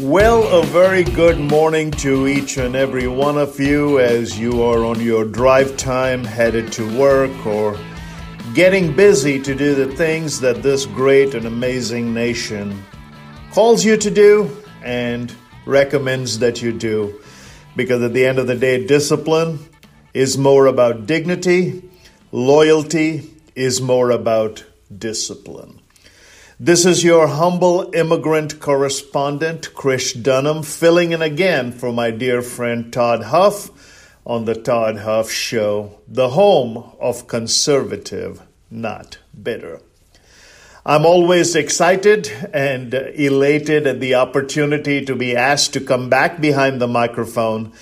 Well, a very good morning to each and every one of you as you are on your drive time headed to work or getting busy to do the things that this great and amazing nation calls you to do and recommends that you do. Because at the end of the day, discipline is more about dignity, loyalty is more about discipline. This is your humble immigrant correspondent, Krish Dhanam, filling in again for my dear friend Todd Huff on the Todd Huff Show, the home of conservative, not bitter. I'm always excited and elated at the opportunity to be asked to come back behind the microphone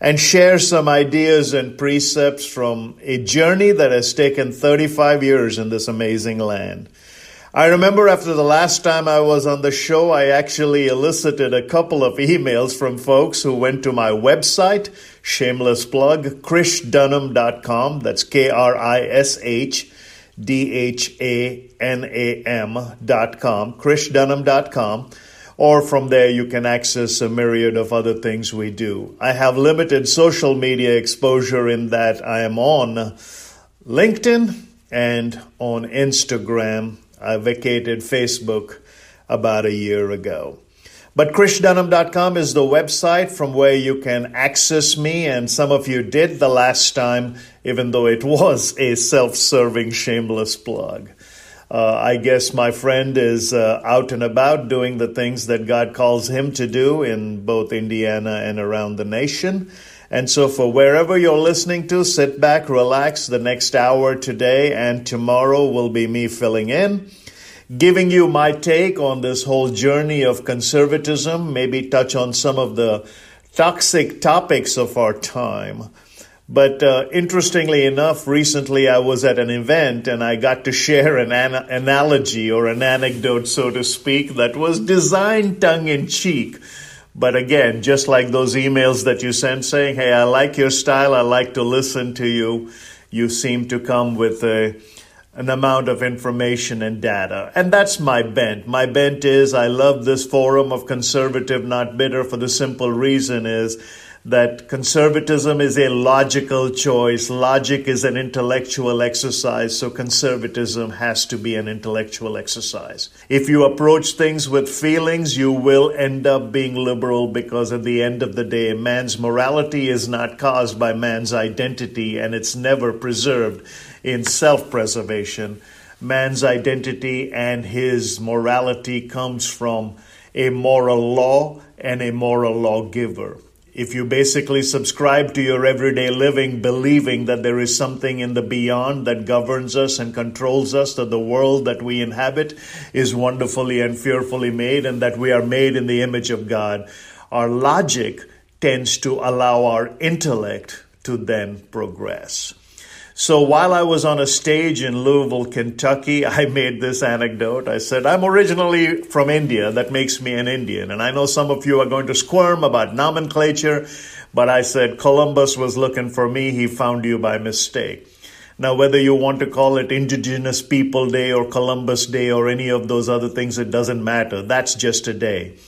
and share some ideas and precepts from a journey that has taken 35 years in this amazing land. I remember after the last time I was on the show, I actually elicited a couple of emails from folks who went to my website, shameless plug, krishdhanam.com. That's K R I S H D H A N A M.com, krishdhanam.com. Or from there, you can access a myriad of other things we do. I have limited social media exposure in that I am on LinkedIn and on Instagram I vacated Facebook about a year ago. But krishdhanam.com is the website from where you can access me, and some of you did the last time, even though it was a self serving, shameless plug. Uh, I guess my friend is uh, out and about doing the things that God calls him to do in both Indiana and around the nation. And so, for wherever you're listening to, sit back, relax. The next hour today and tomorrow will be me filling in, giving you my take on this whole journey of conservatism, maybe touch on some of the toxic topics of our time. But uh, interestingly enough, recently I was at an event and I got to share an, an analogy or an anecdote, so to speak, that was designed tongue in cheek but again, just like those emails that you sent saying, hey, I like your style, I like to listen to you, you seem to come with a, an amount of information and data. And that's my bent. My bent is I love this forum of conservative, not bitter, for the simple reason is that conservatism is a logical choice. Logic is an intellectual exercise, so conservatism has to be an intellectual exercise. If you approach things with feelings, you will end up being liberal because at the end of the day, man's morality is not caused by man's identity and it's never preserved in self preservation. Man's identity and his morality comes from a moral law and a moral lawgiver if you basically subscribe to your everyday living, believing that there is something in the beyond that governs us and controls us, that the world that we inhabit is wonderfully and fearfully made, and that we are made in the image of God, our logic tends to allow our intellect to then progress. So while I was on a stage in Louisville, Kentucky, I made this anecdote. I said, I'm originally from India. That makes me an Indian. And I know some of you are going to squirm about nomenclature, but I said, Columbus was looking for me. He found you by mistake. Now, whether you want to call it Indigenous People Day or Columbus Day or any of those other things, it doesn't matter. That's just a day.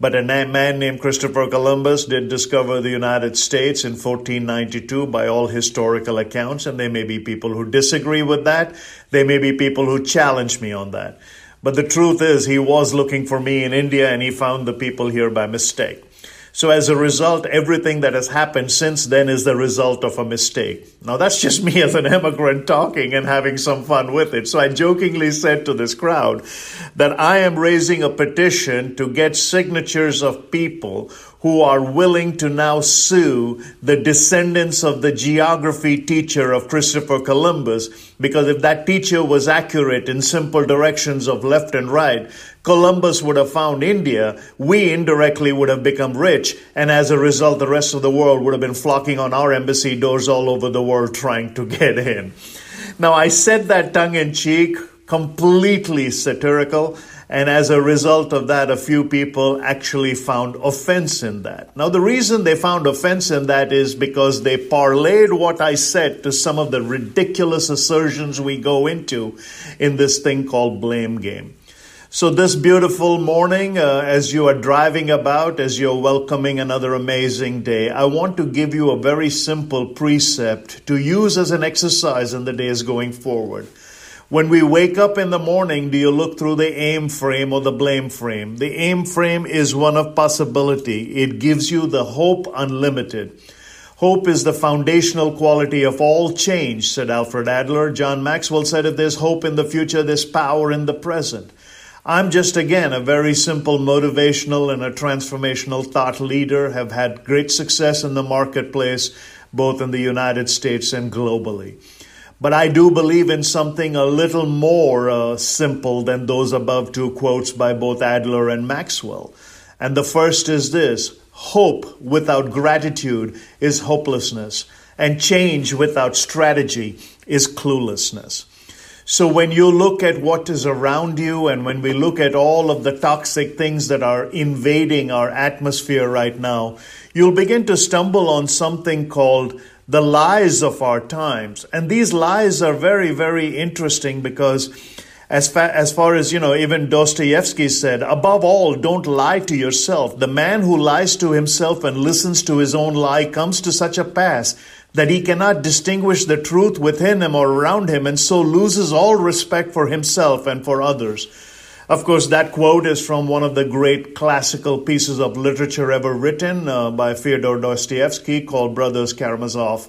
But a man named Christopher Columbus did discover the United States in 1492 by all historical accounts, and there may be people who disagree with that. There may be people who challenge me on that. But the truth is, he was looking for me in India and he found the people here by mistake. So as a result, everything that has happened since then is the result of a mistake. Now that's just me as an immigrant talking and having some fun with it. So I jokingly said to this crowd that I am raising a petition to get signatures of people who are willing to now sue the descendants of the geography teacher of Christopher Columbus, because if that teacher was accurate in simple directions of left and right, Columbus would have found India, we indirectly would have become rich, and as a result, the rest of the world would have been flocking on our embassy doors all over the world trying to get in. Now, I said that tongue in cheek, completely satirical. And as a result of that, a few people actually found offense in that. Now, the reason they found offense in that is because they parlayed what I said to some of the ridiculous assertions we go into in this thing called blame game. So, this beautiful morning, uh, as you are driving about, as you're welcoming another amazing day, I want to give you a very simple precept to use as an exercise in the days going forward. When we wake up in the morning, do you look through the aim frame or the blame frame? The aim frame is one of possibility. It gives you the hope unlimited. Hope is the foundational quality of all change, said Alfred Adler. John Maxwell said, if there's hope in the future, there's power in the present. I'm just again a very simple motivational and a transformational thought leader, have had great success in the marketplace, both in the United States and globally. But I do believe in something a little more uh, simple than those above two quotes by both Adler and Maxwell. And the first is this hope without gratitude is hopelessness, and change without strategy is cluelessness. So when you look at what is around you and when we look at all of the toxic things that are invading our atmosphere right now, you'll begin to stumble on something called the lies of our times. And these lies are very, very interesting because as far, as far as, you know, even Dostoevsky said, above all, don't lie to yourself. The man who lies to himself and listens to his own lie comes to such a pass that he cannot distinguish the truth within him or around him and so loses all respect for himself and for others. Of course, that quote is from one of the great classical pieces of literature ever written uh, by Fyodor Dostoevsky called Brothers Karamazov.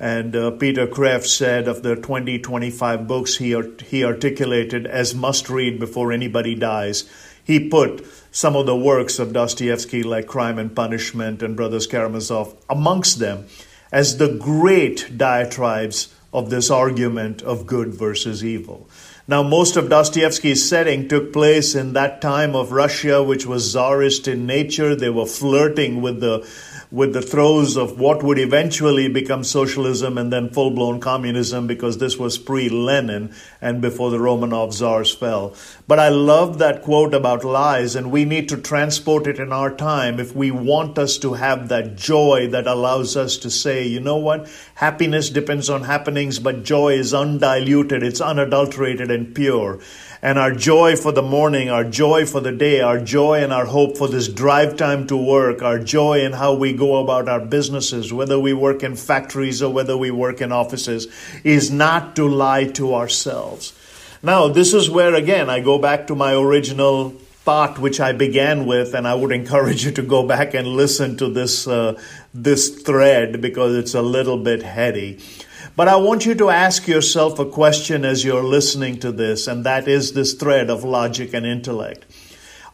And uh, Peter Kreeft said of the 20, 25 books he, art- he articulated as must read before anybody dies, he put some of the works of Dostoevsky, like Crime and Punishment and Brothers Karamazov, amongst them as the great diatribes of this argument of good versus evil. Now, most of Dostoevsky's setting took place in that time of Russia, which was czarist in nature. They were flirting with the with the throes of what would eventually become socialism and then full blown communism because this was pre Lenin and before the Romanov czars fell. But I love that quote about lies, and we need to transport it in our time if we want us to have that joy that allows us to say, you know what? Happiness depends on happenings, but joy is undiluted, it's unadulterated and pure and our joy for the morning, our joy for the day, our joy and our hope for this drive time to work, our joy in how we go about our businesses, whether we work in factories or whether we work in offices, is not to lie to ourselves. Now, this is where again I go back to my original thought which I began with, and I would encourage you to go back and listen to this uh, this thread because it's a little bit heady. But I want you to ask yourself a question as you're listening to this, and that is this thread of logic and intellect.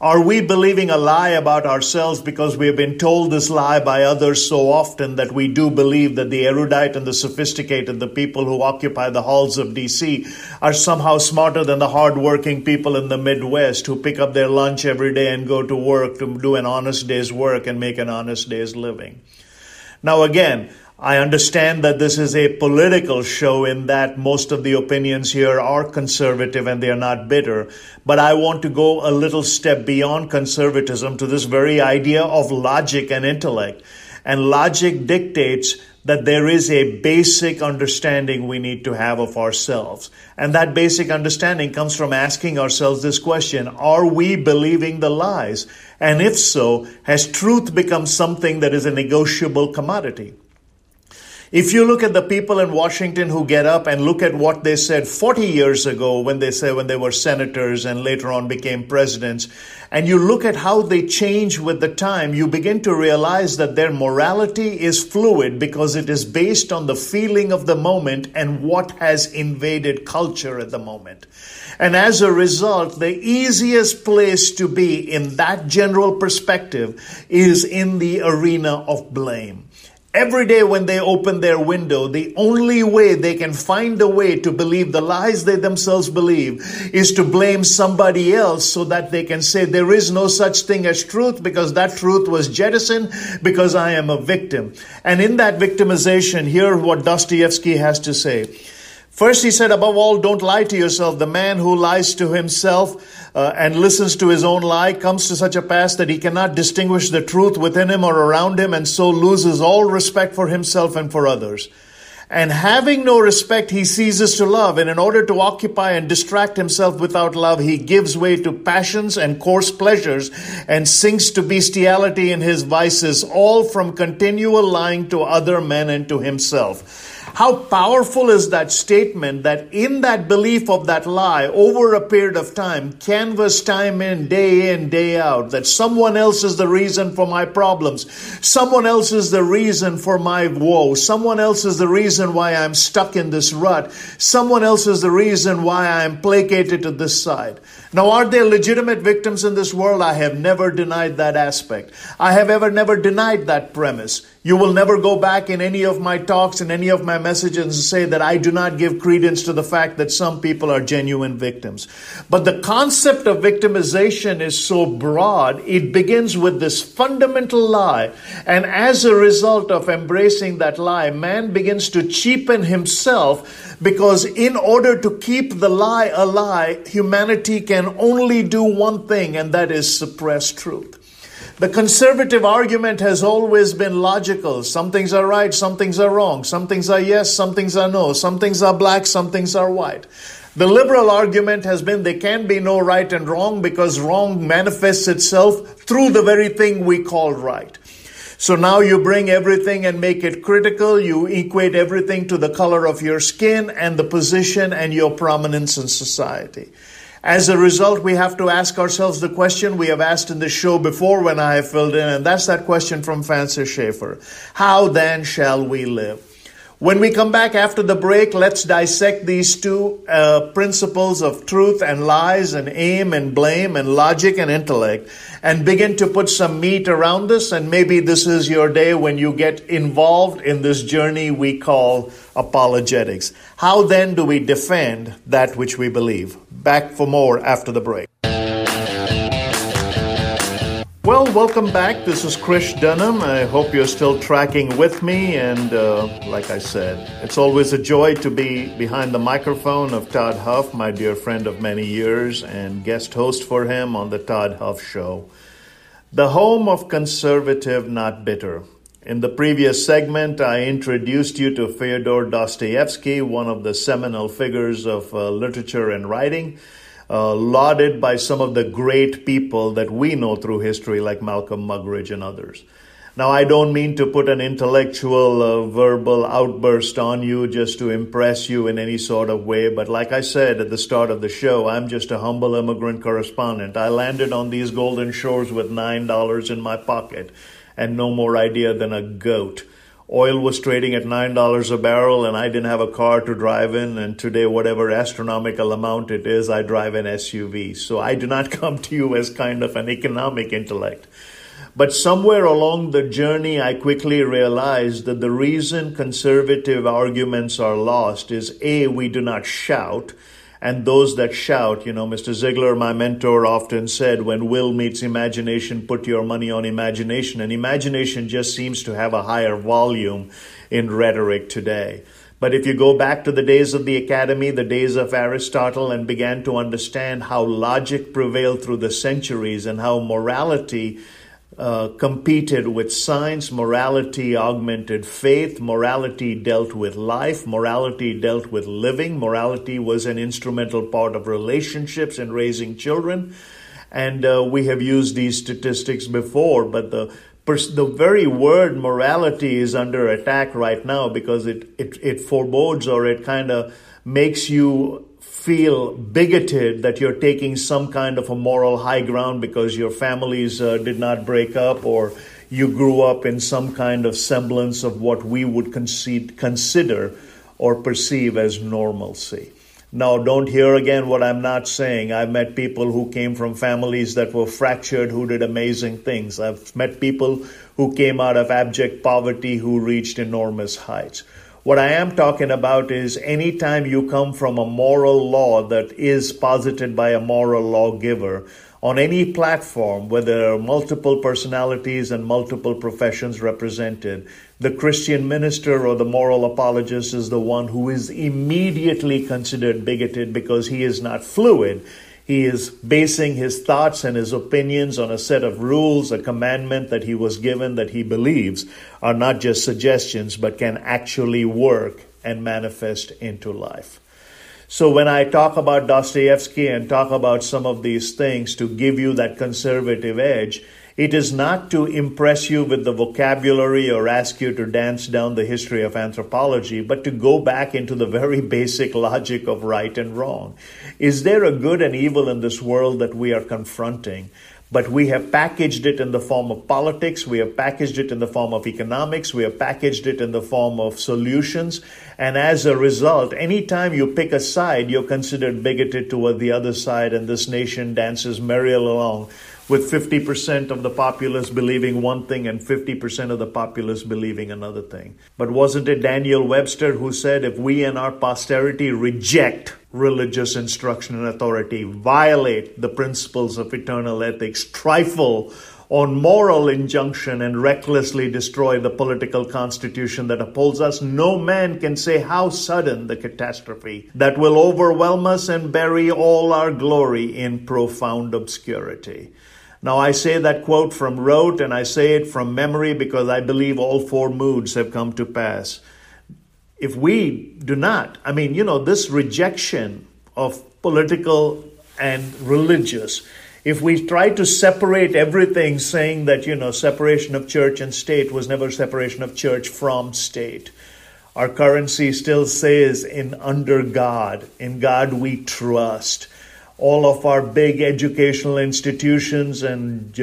Are we believing a lie about ourselves because we have been told this lie by others so often that we do believe that the erudite and the sophisticated, the people who occupy the halls of DC, are somehow smarter than the hardworking people in the Midwest who pick up their lunch every day and go to work to do an honest day's work and make an honest day's living? Now, again, I understand that this is a political show in that most of the opinions here are conservative and they are not bitter. But I want to go a little step beyond conservatism to this very idea of logic and intellect. And logic dictates that there is a basic understanding we need to have of ourselves. And that basic understanding comes from asking ourselves this question Are we believing the lies? And if so, has truth become something that is a negotiable commodity? If you look at the people in Washington who get up and look at what they said 40 years ago when they said when they were senators and later on became presidents, and you look at how they change with the time, you begin to realize that their morality is fluid because it is based on the feeling of the moment and what has invaded culture at the moment. And as a result, the easiest place to be in that general perspective is in the arena of blame. Every day when they open their window, the only way they can find a way to believe the lies they themselves believe is to blame somebody else so that they can say there is no such thing as truth because that truth was jettisoned because I am a victim. And in that victimization, hear what Dostoevsky has to say. First, he said, above all, don't lie to yourself. The man who lies to himself uh, and listens to his own lie comes to such a pass that he cannot distinguish the truth within him or around him and so loses all respect for himself and for others. And having no respect, he ceases to love. And in order to occupy and distract himself without love, he gives way to passions and coarse pleasures and sinks to bestiality in his vices, all from continual lying to other men and to himself. How powerful is that statement that in that belief of that lie over a period of time, canvas time in, day in, day out, that someone else is the reason for my problems. Someone else is the reason for my woe. Someone else is the reason why I'm stuck in this rut. Someone else is the reason why I'm placated to this side. Now, are there legitimate victims in this world? I have never denied that aspect. I have ever never denied that premise. You will never go back in any of my talks and any of my messages and say that I do not give credence to the fact that some people are genuine victims. But the concept of victimization is so broad, it begins with this fundamental lie. And as a result of embracing that lie, man begins to cheapen himself because in order to keep the lie a lie, humanity can only do one thing, and that is suppress truth. The conservative argument has always been logical. Some things are right, some things are wrong. Some things are yes, some things are no. Some things are black, some things are white. The liberal argument has been there can be no right and wrong because wrong manifests itself through the very thing we call right. So now you bring everything and make it critical. You equate everything to the color of your skin and the position and your prominence in society. As a result, we have to ask ourselves the question we have asked in the show before when I have filled in, and that's that question from Francis Schaeffer. How then shall we live? When we come back after the break, let's dissect these two uh, principles of truth and lies and aim and blame and logic and intellect and begin to put some meat around this. And maybe this is your day when you get involved in this journey we call apologetics. How then do we defend that which we believe? Back for more after the break. Well, welcome back. This is Krish Dhanam. I hope you're still tracking with me. And uh, like I said, it's always a joy to be behind the microphone of Todd Huff, my dear friend of many years, and guest host for him on The Todd Huff Show. The home of conservative, not bitter. In the previous segment, I introduced you to Fyodor Dostoevsky, one of the seminal figures of uh, literature and writing uh, lauded by some of the great people that we know through history, like Malcolm Muggeridge and others. Now, I don't mean to put an intellectual, uh, verbal outburst on you just to impress you in any sort of way, but like I said at the start of the show, I'm just a humble immigrant correspondent. I landed on these golden shores with $9 in my pocket and no more idea than a goat. Oil was trading at $9 a barrel and I didn't have a car to drive in. And today, whatever astronomical amount it is, I drive an SUV. So I do not come to you as kind of an economic intellect. But somewhere along the journey, I quickly realized that the reason conservative arguments are lost is A, we do not shout and those that shout. You know, Mr. Ziglar, my mentor, often said, when will meets imagination, put your money on imagination. And imagination just seems to have a higher volume in rhetoric today. But if you go back to the days of the academy, the days of Aristotle, and began to understand how logic prevailed through the centuries and how morality uh, competed with science, morality augmented faith, morality dealt with life, morality dealt with living, morality was an instrumental part of relationships and raising children. And uh, we have used these statistics before, but the the very word morality is under attack right now because it, it, it forebodes or it kind of makes you feel bigoted that you're taking some kind of a moral high ground because your families uh, did not break up or you grew up in some kind of semblance of what we would concede, consider or perceive as normalcy. Now, don't hear again what I'm not saying. I've met people who came from families that were fractured who did amazing things. I've met people who came out of abject poverty who reached enormous heights. What I am talking about is anytime you come from a moral law that is posited by a moral lawgiver, on any platform where there are multiple personalities and multiple professions represented, the Christian minister or the moral apologist is the one who is immediately considered bigoted because he is not fluid. He is basing his thoughts and his opinions on a set of rules, a commandment that he was given that he believes are not just suggestions but can actually work and manifest into life. So when I talk about Dostoevsky and talk about some of these things to give you that conservative edge, it is not to impress you with the vocabulary or ask you to dance down the history of anthropology, but to go back into the very basic logic of right and wrong. Is there a good and evil in this world that we are confronting? But we have packaged it in the form of politics, we have packaged it in the form of economics, we have packaged it in the form of solutions. And as a result, anytime you pick a side, you're considered bigoted toward the other side, and this nation dances merrily along with 50% of the populace believing one thing and 50% of the populace believing another thing. But wasn't it Daniel Webster who said, if we and our posterity reject religious instruction and authority, violate the principles of eternal ethics, trifle on moral injunction and recklessly destroy the political constitution that upholds us, no man can say how sudden the catastrophe that will overwhelm us and bury all our glory in profound obscurity. Now, I say that quote from rote and I say it from memory because I believe all four moods have come to pass. If we do not, I mean, you know, this rejection of political and religious, if we try to separate everything, saying that, you know, separation of church and state was never separation of church from state. Our currency still says in under God, in God we trust all of our big educational institutions and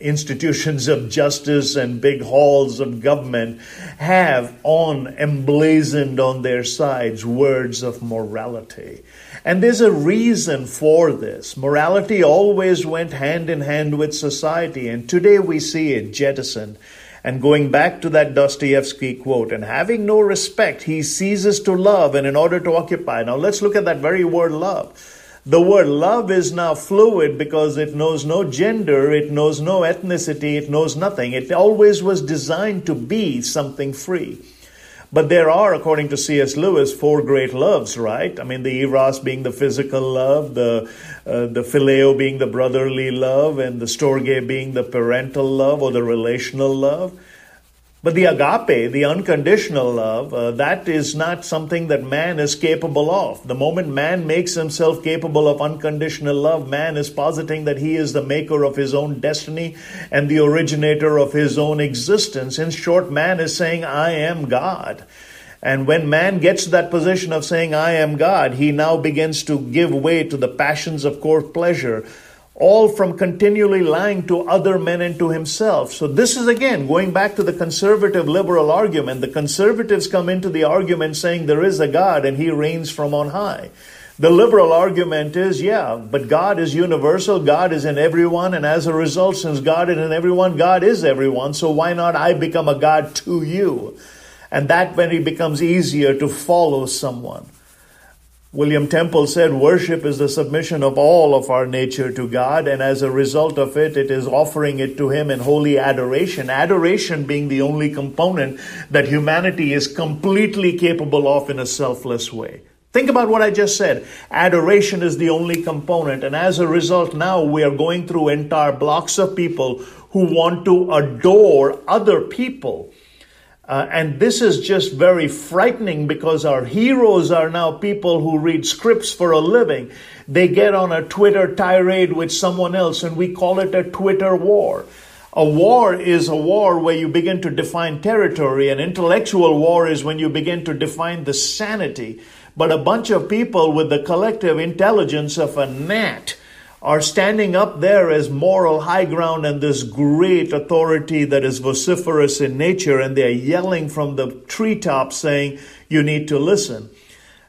institutions of justice and big halls of government have on emblazoned on their sides words of morality. And there's a reason for this. Morality always went hand in hand with society, and today we see it jettisoned. And going back to that Dostoevsky quote, and having no respect, he ceases to love, and in order to occupy. Now let's look at that very word love. The word love is now fluid because it knows no gender, it knows no ethnicity, it knows nothing. It always was designed to be something free. But there are, according to C.S. Lewis, four great loves, right? I mean, the eros being the physical love, the uh, the phileo being the brotherly love, and the storge being the parental love or the relational love. But the agape, the unconditional love, uh, that is not something that man is capable of. The moment man makes himself capable of unconditional love, man is positing that he is the maker of his own destiny and the originator of his own existence. In short, man is saying, I am God. And when man gets to that position of saying, I am God, he now begins to give way to the passions of court pleasure all from continually lying to other men and to himself. So, this is again going back to the conservative liberal argument. The conservatives come into the argument saying there is a God and he reigns from on high. The liberal argument is, yeah, but God is universal, God is in everyone, and as a result, since God is in everyone, God is everyone, so why not I become a God to you? And that when it becomes easier to follow someone. William Temple said worship is the submission of all of our nature to God, and as a result of it, it is offering it to Him in holy adoration. Adoration being the only component that humanity is completely capable of in a selfless way. Think about what I just said. Adoration is the only component, and as a result, now we are going through entire blocks of people who want to adore other people uh, and this is just very frightening because our heroes are now people who read scripts for a living. They get on a Twitter tirade with someone else, and we call it a Twitter war. A war is a war where you begin to define territory. An intellectual war is when you begin to define the sanity. But a bunch of people with the collective intelligence of a gnat are standing up there as moral high ground and this great authority that is vociferous in nature, and they're yelling from the treetops saying, You need to listen.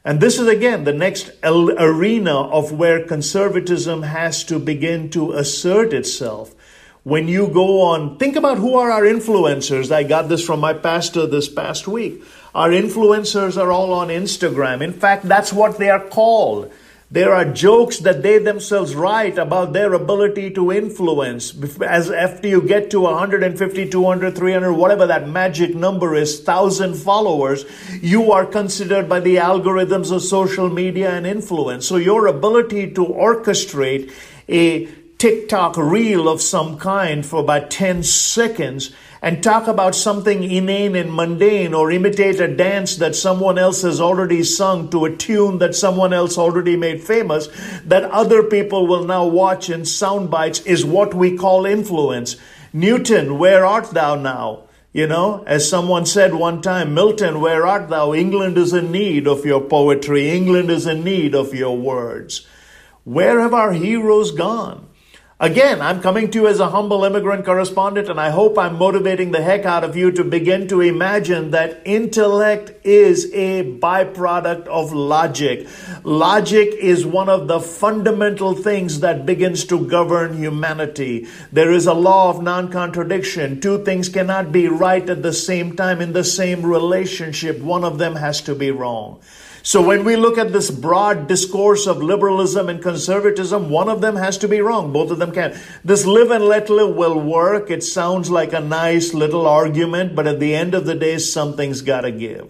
And this is again the next arena of where conservatism has to begin to assert itself. When you go on, think about who are our influencers. I got this from my pastor this past week. Our influencers are all on Instagram. In fact, that's what they are called. There are jokes that they themselves write about their ability to influence. As after you get to 150, 200, 300, whatever that magic number is, thousand followers, you are considered by the algorithms of social media and influence. So your ability to orchestrate a TikTok reel of some kind for about 10 seconds and talk about something inane and mundane or imitate a dance that someone else has already sung to a tune that someone else already made famous that other people will now watch in sound bites is what we call influence. Newton, where art thou now? You know, as someone said one time, Milton, where art thou? England is in need of your poetry. England is in need of your words. Where have our heroes gone? Again, I'm coming to you as a humble immigrant correspondent, and I hope I'm motivating the heck out of you to begin to imagine that intellect is a byproduct of logic. Logic is one of the fundamental things that begins to govern humanity. There is a law of non contradiction. Two things cannot be right at the same time in the same relationship, one of them has to be wrong. So when we look at this broad discourse of liberalism and conservatism, one of them has to be wrong. Both of them can. This live and let live will work. It sounds like a nice little argument, but at the end of the day, something's got to give.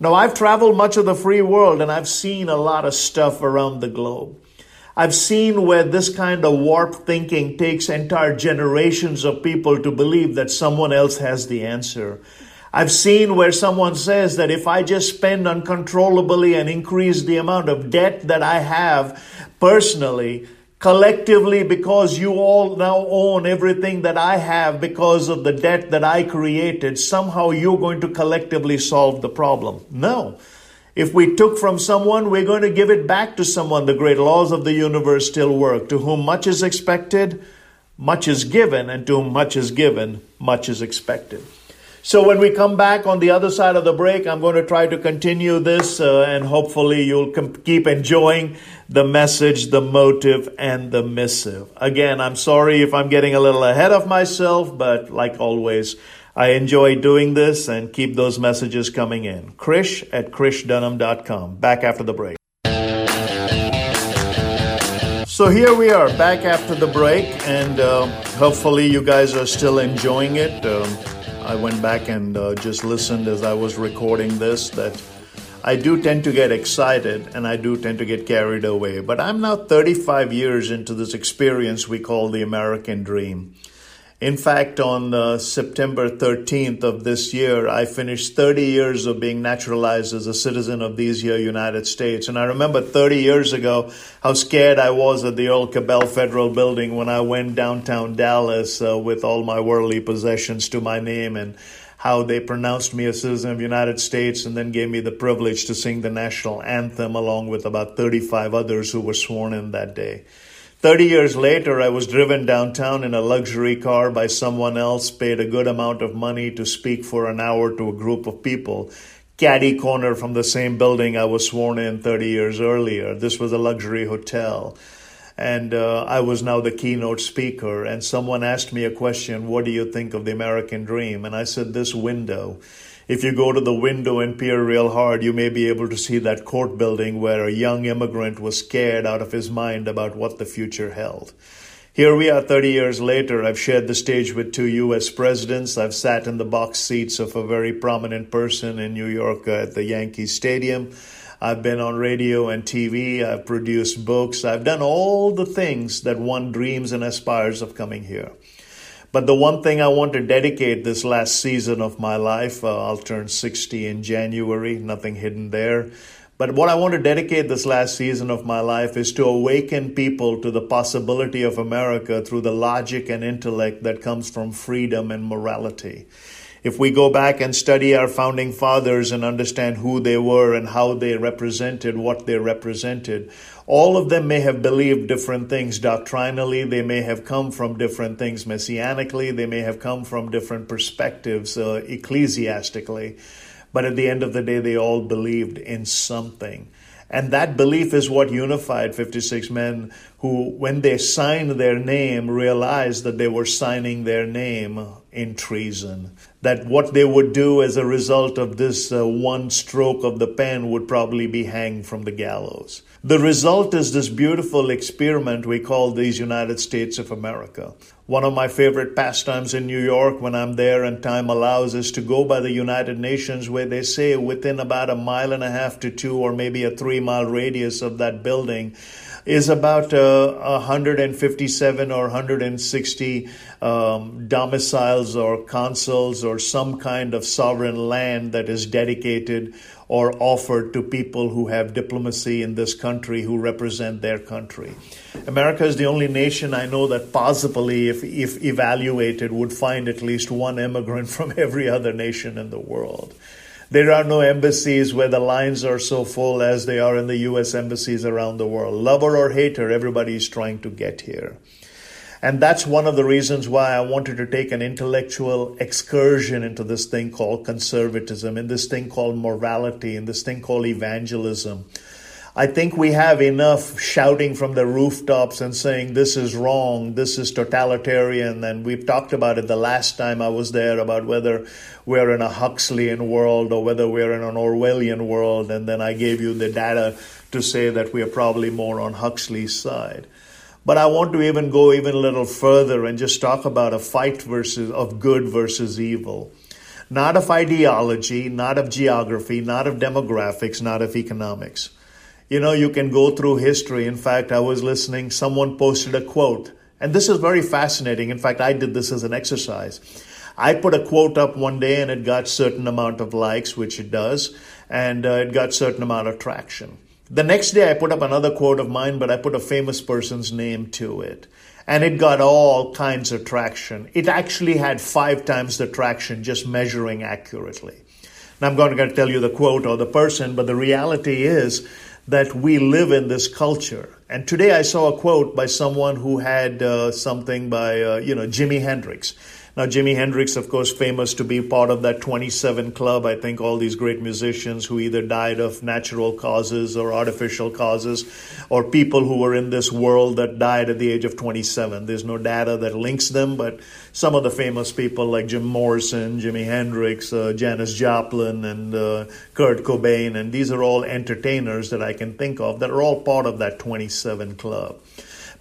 Now, I've traveled much of the free world and I've seen a lot of stuff around the globe. I've seen where this kind of warped thinking takes entire generations of people to believe that someone else has the answer. I've seen where someone says that if I just spend uncontrollably and increase the amount of debt that I have personally, collectively, because you all now own everything that I have because of the debt that I created, somehow you're going to collectively solve the problem. No. If we took from someone, we're going to give it back to someone. The great laws of the universe still work. To whom much is expected, much is given, and to whom much is given, much is expected. So when we come back on the other side of the break, I'm going to try to continue this uh, and hopefully you'll com- keep enjoying the message, the motive, and the missive. Again, I'm sorry if I'm getting a little ahead of myself, but like always, I enjoy doing this and keep those messages coming in. Krish at krishdhanam.com. Back after the break. So here we are back after the break, and uh, hopefully you guys are still enjoying it. Um, I went back and uh, just listened as I was recording this that I do tend to get excited and I do tend to get carried away. But I'm now 35 years into this experience we call the American dream. In fact, on uh, September 13th of this year, I finished 30 years of being naturalized as a citizen of these here United States. And I remember 30 years ago how scared I was at the old Cabell Federal Building when I went downtown Dallas uh, with all my worldly possessions to my name and how they pronounced me a citizen of the United States and then gave me the privilege to sing the national anthem along with about 35 others who were sworn in that day. 30 years later, I was driven downtown in a luxury car by someone else, paid a good amount of money to speak for an hour to a group of people. Caddy corner from the same building I was sworn in 30 years earlier. This was a luxury hotel. And uh, I was now the keynote speaker. And someone asked me a question What do you think of the American dream? And I said, This window. If you go to the window and peer real hard, you may be able to see that court building where a young immigrant was scared out of his mind about what the future held. Here we are 30 years later. I've shared the stage with two U.S. presidents. I've sat in the box seats of a very prominent person in New York at the Yankee Stadium. I've been on radio and TV. I've produced books. I've done all the things that one dreams and aspires of coming here. But the one thing I want to dedicate this last season of my life, uh, I'll turn 60 in January, nothing hidden there. But what I want to dedicate this last season of my life is to awaken people to the possibility of America through the logic and intellect that comes from freedom and morality. If we go back and study our founding fathers and understand who they were and how they represented what they represented, all of them may have believed different things doctrinally. They may have come from different things messianically. They may have come from different perspectives uh, ecclesiastically. But at the end of the day, they all believed in something. And that belief is what unified 56 men who, when they signed their name, realized that they were signing their name in treason. That what they would do as a result of this uh, one stroke of the pen would probably be hanged from the gallows. The result is this beautiful experiment we call these United States of America. One of my favorite pastimes in New York when I'm there and time allows is to go by the United Nations where they say within about a mile and a half to two or maybe a three mile radius of that building is about uh, 157 or 160 um, domiciles or consuls or some kind of sovereign land that is dedicated or offered to people who have diplomacy in this country who represent their country. America is the only nation I know that possibly, if, if evaluated, would find at least one immigrant from every other nation in the world. There are no embassies where the lines are so full as they are in the U.S. embassies around the world. Lover or hater, everybody is trying to get here. And that's one of the reasons why I wanted to take an intellectual excursion into this thing called conservatism, in this thing called morality, in this thing called evangelism. I think we have enough shouting from the rooftops and saying this is wrong, this is totalitarian, and we've talked about it the last time I was there about whether we're in a Huxleyan world or whether we're in an Orwellian world, and then I gave you the data to say that we are probably more on Huxley's side. But I want to even go even a little further and just talk about a fight versus of good versus evil. Not of ideology, not of geography, not of demographics, not of economics. You know, you can go through history. In fact, I was listening, someone posted a quote, and this is very fascinating. In fact, I did this as an exercise. I put a quote up one day and it got certain amount of likes, which it does, and uh, it got certain amount of traction. The next day, I put up another quote of mine, but I put a famous person's name to it. And it got all kinds of traction. It actually had five times the traction just measuring accurately. Now, I'm going to tell you the quote or the person, but the reality is that we live in this culture. And today I saw a quote by someone who had uh, something by, uh, you know, Jimi Hendrix. Now, Jimi Hendrix, of course, famous to be part of that 27 club. I think all these great musicians who either died of natural causes or artificial causes, or people who were in this world that died at the age of 27. There's no data that links them, but some of the famous people like Jim Morrison, Jimi Hendrix, uh, Janis Joplin, and uh, Kurt Cobain, and these are all entertainers that I can think of that are all part of that 27 club.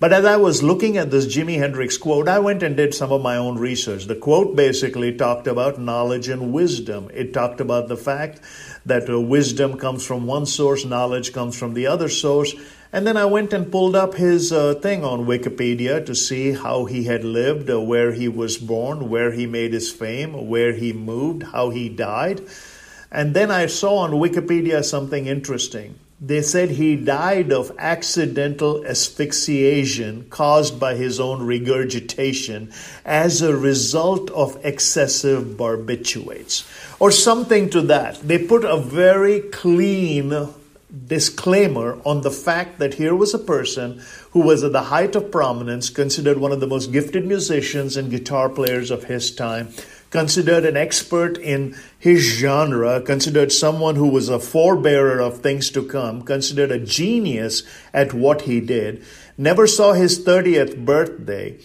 But as I was looking at this Jimi Hendrix quote, I went and did some of my own research. The quote basically talked about knowledge and wisdom. It talked about the fact that uh, wisdom comes from one source, knowledge comes from the other source. And then I went and pulled up his uh, thing on Wikipedia to see how he had lived, uh, where he was born, where he made his fame, where he moved, how he died. And then I saw on Wikipedia something interesting. They said he died of accidental asphyxiation caused by his own regurgitation as a result of excessive barbiturates, or something to that. They put a very clean disclaimer on the fact that here was a person who was at the height of prominence, considered one of the most gifted musicians and guitar players of his time, considered an expert in his genre, considered someone who was a forebearer of things to come, considered a genius at what he did, never saw his 30th birthday.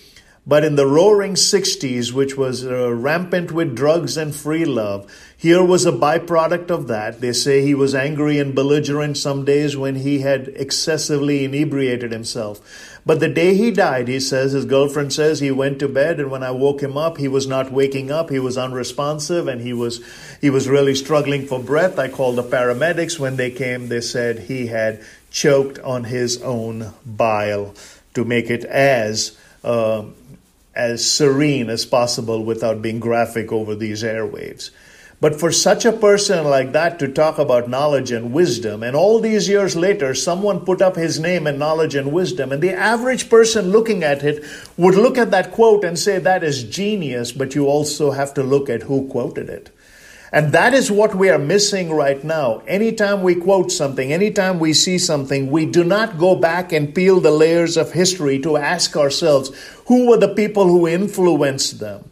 But in the roaring 60s, which was uh, rampant with drugs and free love, here was a byproduct of that. They say he was angry and belligerent some days when he had excessively inebriated himself. But the day he died, he says, his girlfriend says he went to bed and when I woke him up, he was not waking up. He was unresponsive and he was, he was really struggling for breath. I called the paramedics. When they came, they said he had choked on his own bile to make it as, uh, as serene as possible without being graphic over these airwaves. But for such a person like that to talk about knowledge and wisdom, and all these years later, someone put up his name and knowledge and wisdom, and the average person looking at it would look at that quote and say, That is genius, but you also have to look at who quoted it. And that is what we are missing right now. Anytime we quote something, anytime we see something, we do not go back and peel the layers of history to ask ourselves who were the people who influenced them.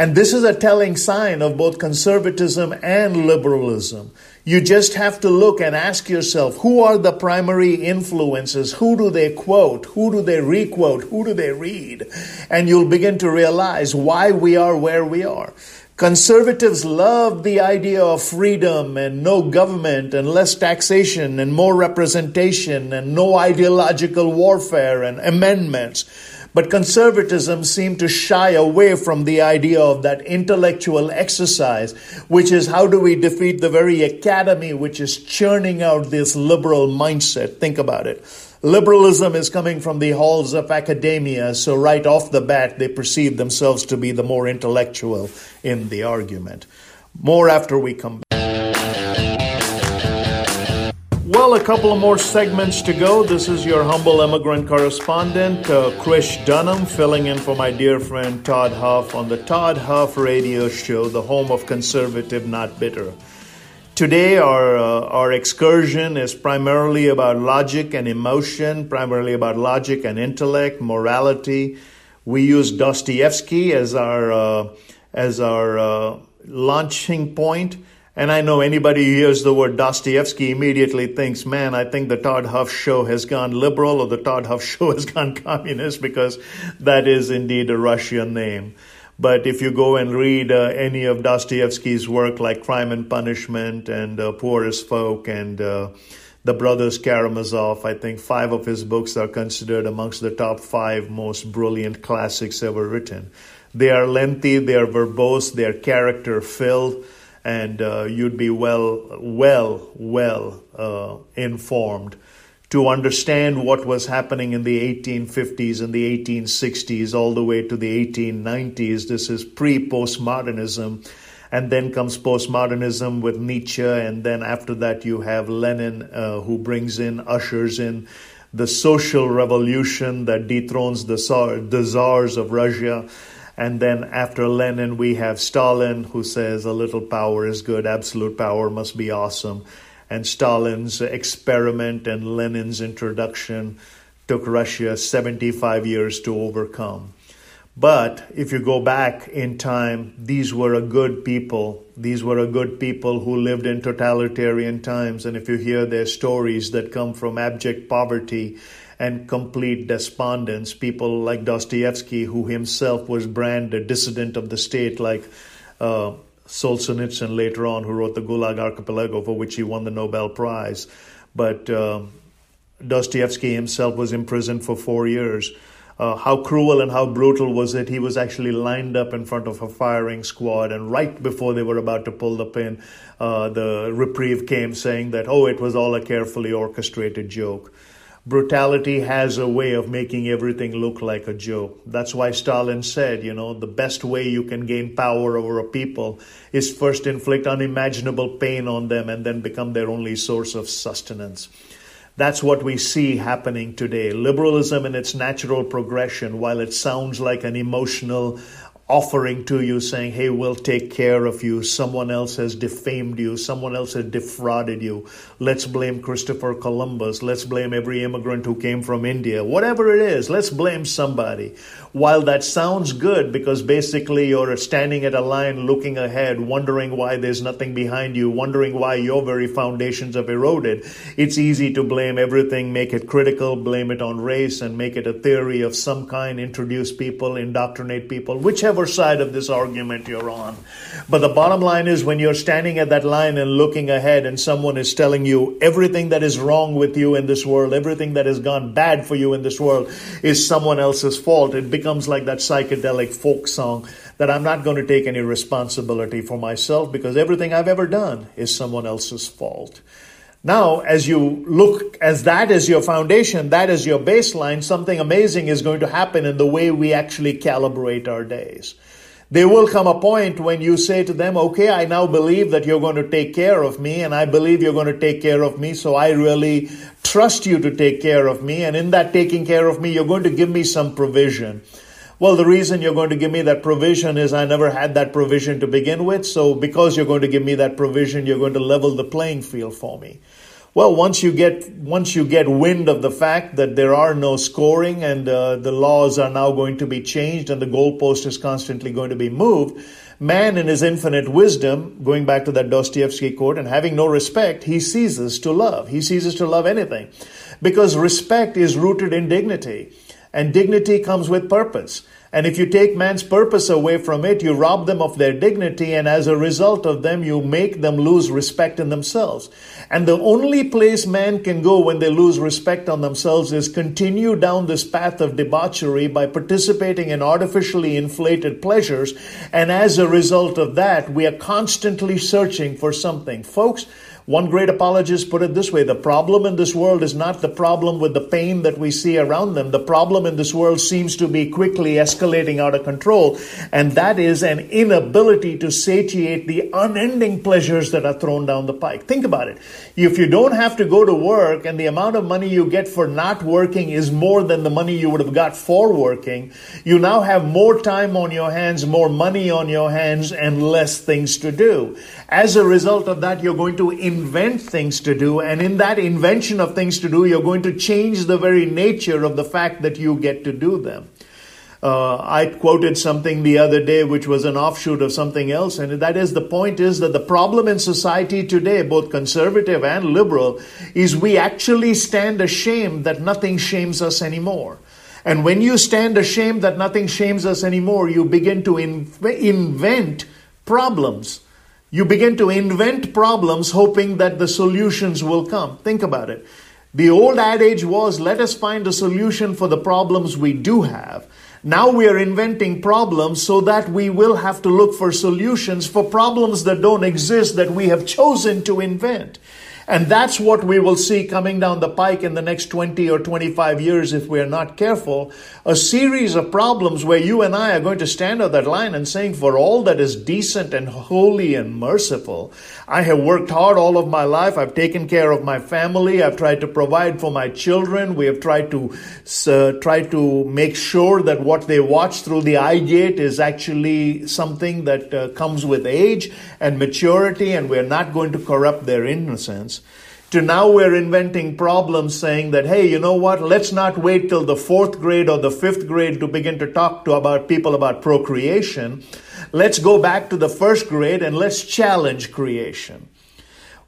And this is a telling sign of both conservatism and liberalism. You just have to look and ask yourself who are the primary influences? Who do they quote? Who do they requote? Who do they read? And you'll begin to realize why we are where we are. Conservatives love the idea of freedom and no government and less taxation and more representation and no ideological warfare and amendments. But conservatism seemed to shy away from the idea of that intellectual exercise, which is how do we defeat the very academy which is churning out this liberal mindset? Think about it. Liberalism is coming from the halls of academia, so right off the bat, they perceive themselves to be the more intellectual in the argument. More after we come back. Well, a couple of more segments to go. This is your humble immigrant correspondent, uh, Dhanam, filling in for my dear friend Todd Huff on the Todd Huff Radio Show, the home of conservative, not bitter. Today, our, uh, our excursion is primarily about logic and emotion, primarily about logic and intellect, morality. We use Dostoevsky as our, uh, as our uh, launching point. And I know anybody who hears the word Dostoevsky immediately thinks, man, I think the Todd Huff show has gone liberal or the Todd Huff show has gone communist because that is indeed a Russian name. But if you go and read uh, any of Dostoevsky's work, like Crime and Punishment and uh, Poor as Folk and uh, The Brothers Karamazov, I think five of his books are considered amongst the top five most brilliant classics ever written. They are lengthy, they are verbose, they are character filled, and uh, you'd be well, well, well uh, informed to understand what was happening in the 1850s and the 1860s all the way to the 1890s. This is pre postmodernism. And then comes postmodernism with Nietzsche. And then after that, you have Lenin, uh, who brings in, ushers in the social revolution that dethrones the, the czars of Russia. And then after Lenin, we have Stalin, who says a little power is good, absolute power must be awesome and Stalin's experiment and Lenin's introduction took Russia 75 years to overcome. But if you go back in time, these were a good people. These were a good people who lived in totalitarian times. And if you hear their stories that come from abject poverty and complete despondence, people like Dostoevsky, who himself was branded a dissident of the state, like uh, Solzhenitsyn later on, who wrote the Gulag Archipelago, for which he won the Nobel Prize. But uh, Dostoevsky himself was imprisoned for four years. Uh, how cruel and how brutal was it? He was actually lined up in front of a firing squad, and right before they were about to pull the pin, uh, the reprieve came saying that, oh, it was all a carefully orchestrated joke brutality has a way of making everything look like a joke. That's why Stalin said, you know, the best way you can gain power over a people is first inflict unimaginable pain on them and then become their only source of sustenance. That's what we see happening today. Liberalism in its natural progression, while it sounds like an emotional offering to you saying, Hey, we'll take care of you. Someone else has defamed you. Someone else has defrauded you. Let's blame Christopher Columbus. Let's blame every immigrant who came from India. Whatever it is, let's blame somebody. While that sounds good because basically you're standing at a line looking ahead, wondering why there's nothing behind you, wondering why your very foundations have eroded, it's easy to blame everything, make it critical, blame it on race, and make it a theory of some kind, introduce people, indoctrinate people, whichever whichever side of this argument you're on. But the bottom line is when you're standing at that line and looking ahead and someone is telling you everything that is wrong with you in this world, everything that has gone bad for you in this world is someone else's fault, it becomes like that psychedelic folk song that I'm not going to take any responsibility for myself because everything I've ever done is someone else's fault. Now, as you look, as that is your foundation, that is your baseline, something amazing is going to happen in the way we actually calibrate our days. There will come a point when you say to them, okay, I now believe that you're going to take care of me and I believe you're going to take care of me. So I really trust you to take care of me. And in that taking care of me, you're going to give me some provision. Well, the reason you're going to give me that provision is I never had that provision to begin with. So because you're going to give me that provision, you're going to level the playing field for me. Well, once you get once you get wind of the fact that there are no scoring and uh, the laws are now going to be changed and the goalpost is constantly going to be moved, man in his infinite wisdom, going back to that Dostoevsky quote, and having no respect, he ceases to love. He ceases to love anything, because respect is rooted in dignity, and dignity comes with purpose. And if you take man's purpose away from it, you rob them of their dignity, and as a result of them, you make them lose respect in themselves. And the only place man can go when they lose respect on themselves is continue down this path of debauchery by participating in artificially inflated pleasures. And as a result of that, we are constantly searching for something. Folks, one great apologist put it this way the problem in this world is not the problem with the pain that we see around them. The problem in this world seems to be quickly escalating out of control, and that is an inability to satiate the unending pleasures that are thrown down the pike. Think about it. If you don't have to go to work and the amount of money you get for not working is more than the money you would have got for working, you now have more time on your hands, more money on your hands, and less things to do. As a result of that, you're going to invent things to do. And in that invention of things to do, you're going to change the very nature of the fact that you get to do them. Uh, I quoted something the other day which was an offshoot of something else, and that is the point is that the problem in society today, both conservative and liberal, is we actually stand ashamed that nothing shames us anymore. And when you stand ashamed that nothing shames us anymore, you begin to in- invent problems you begin to invent problems hoping that the solutions will come. Think about it. The old adage was let us find a solution for the problems we do have. Now we are inventing problems so that we will have to look for solutions for problems that don't exist that we have chosen to invent. And that's what we will see coming down the pike in the next 20 or 25 years if we are not careful. A series of problems where you and I are going to stand on that line and saying, for all that is decent and holy and merciful, I have worked hard all of my life. I've taken care of my family. I've tried to provide for my children. We have tried to uh, try to make sure that what they watch through the eye gate is actually something that uh, comes with age and maturity, and we're not going to corrupt their innocence to now we're inventing problems saying that, hey, you know what? Let's not wait till the fourth grade or the fifth grade to begin to talk to about people about procreation. Let's go back to the first grade and let's challenge creation.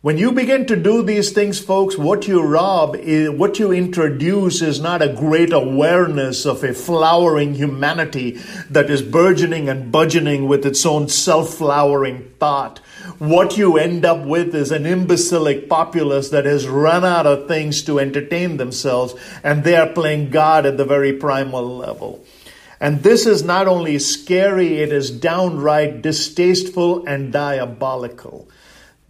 When you begin to do these things, folks, what you rob is, what you introduce is not a great awareness of a flowering humanity that is burgeoning and budgeoning with its own self-flowering thought. What you end up with is an imbecilic populace that has run out of things to entertain themselves and they are playing God at the very primal level. And this is not only scary, it is downright distasteful and diabolical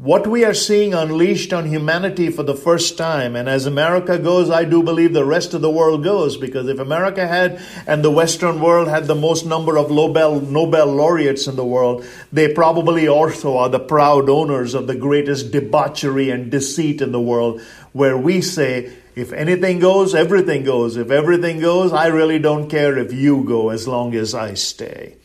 what we are seeing unleashed on humanity for the first time, and as America goes, I do believe the rest of the world goes, because if America had and the Western world had the most number of Nobel, Nobel laureates in the world, they probably also are the proud owners of the greatest debauchery and deceit in the world, where we say, if anything goes, everything goes. If everything goes, I really don't care if you go as long as I stay.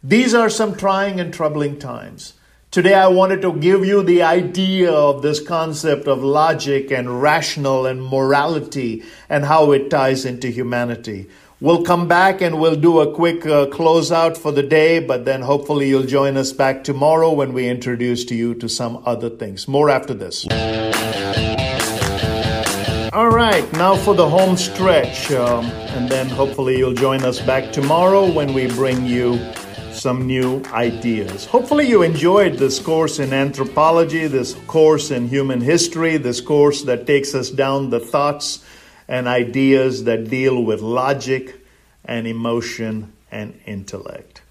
These are some trying and troubling times. Today, I wanted to give you the idea of this concept of logic and rational and morality and how it ties into humanity. We'll come back and we'll do a quick uh, closeout for the day, but then hopefully you'll join us back tomorrow when we introduce to you to some other things. More after this. All right, now for the home stretch, um, and then hopefully you'll join us back tomorrow when we bring you some new ideas. Hopefully, you enjoyed this course in anthropology, this course in human history, this course that takes us down the thoughts and ideas that deal with logic and emotion and intellect.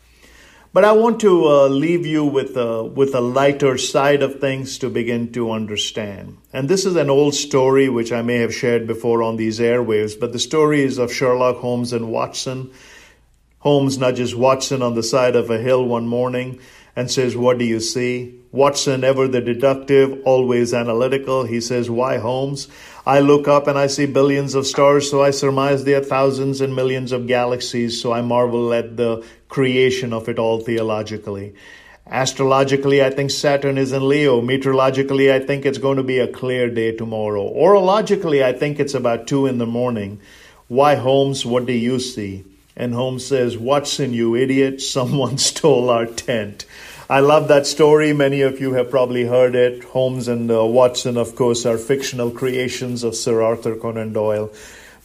But I want to uh, leave you with a, with a lighter side of things to begin to understand. And this is an old story which I may have shared before on these airwaves, but the story is of Sherlock Holmes and Watson Holmes nudges Watson on the side of a hill one morning and says, What do you see? Watson, ever the deductive, always analytical, he says, Why, Holmes? I look up and I see billions of stars, so I surmise there are thousands and millions of galaxies, so I marvel at the creation of it all theologically. Astrologically, I think Saturn is in Leo. Meteorologically, I think it's going to be a clear day tomorrow. Orologically, I think it's about two in the morning. Why, Holmes, what do you see? And Holmes says, Watson, you idiot, someone stole our tent. I love that story. Many of you have probably heard it. Holmes and uh, Watson, of course, are fictional creations of Sir Arthur Conan Doyle.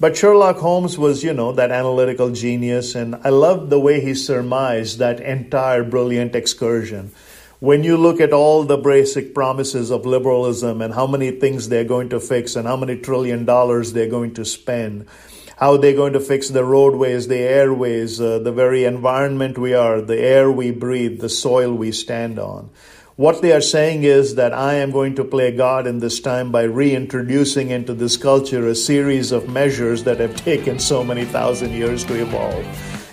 But Sherlock Holmes was, you know, that analytical genius, and I love the way he surmised that entire brilliant excursion. When you look at all the basic promises of liberalism and how many things they're going to fix and how many trillion dollars they're going to spend, how they're going to fix the roadways, the airways, uh, the very environment we are, the air we breathe, the soil we stand on. What they are saying is that I am going to play God in this time by reintroducing into this culture a series of measures that have taken so many thousand years to evolve.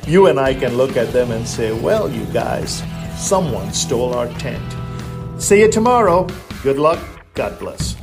You and I can look at them and say, well, you guys, someone stole our tent. See you tomorrow. Good luck. God bless.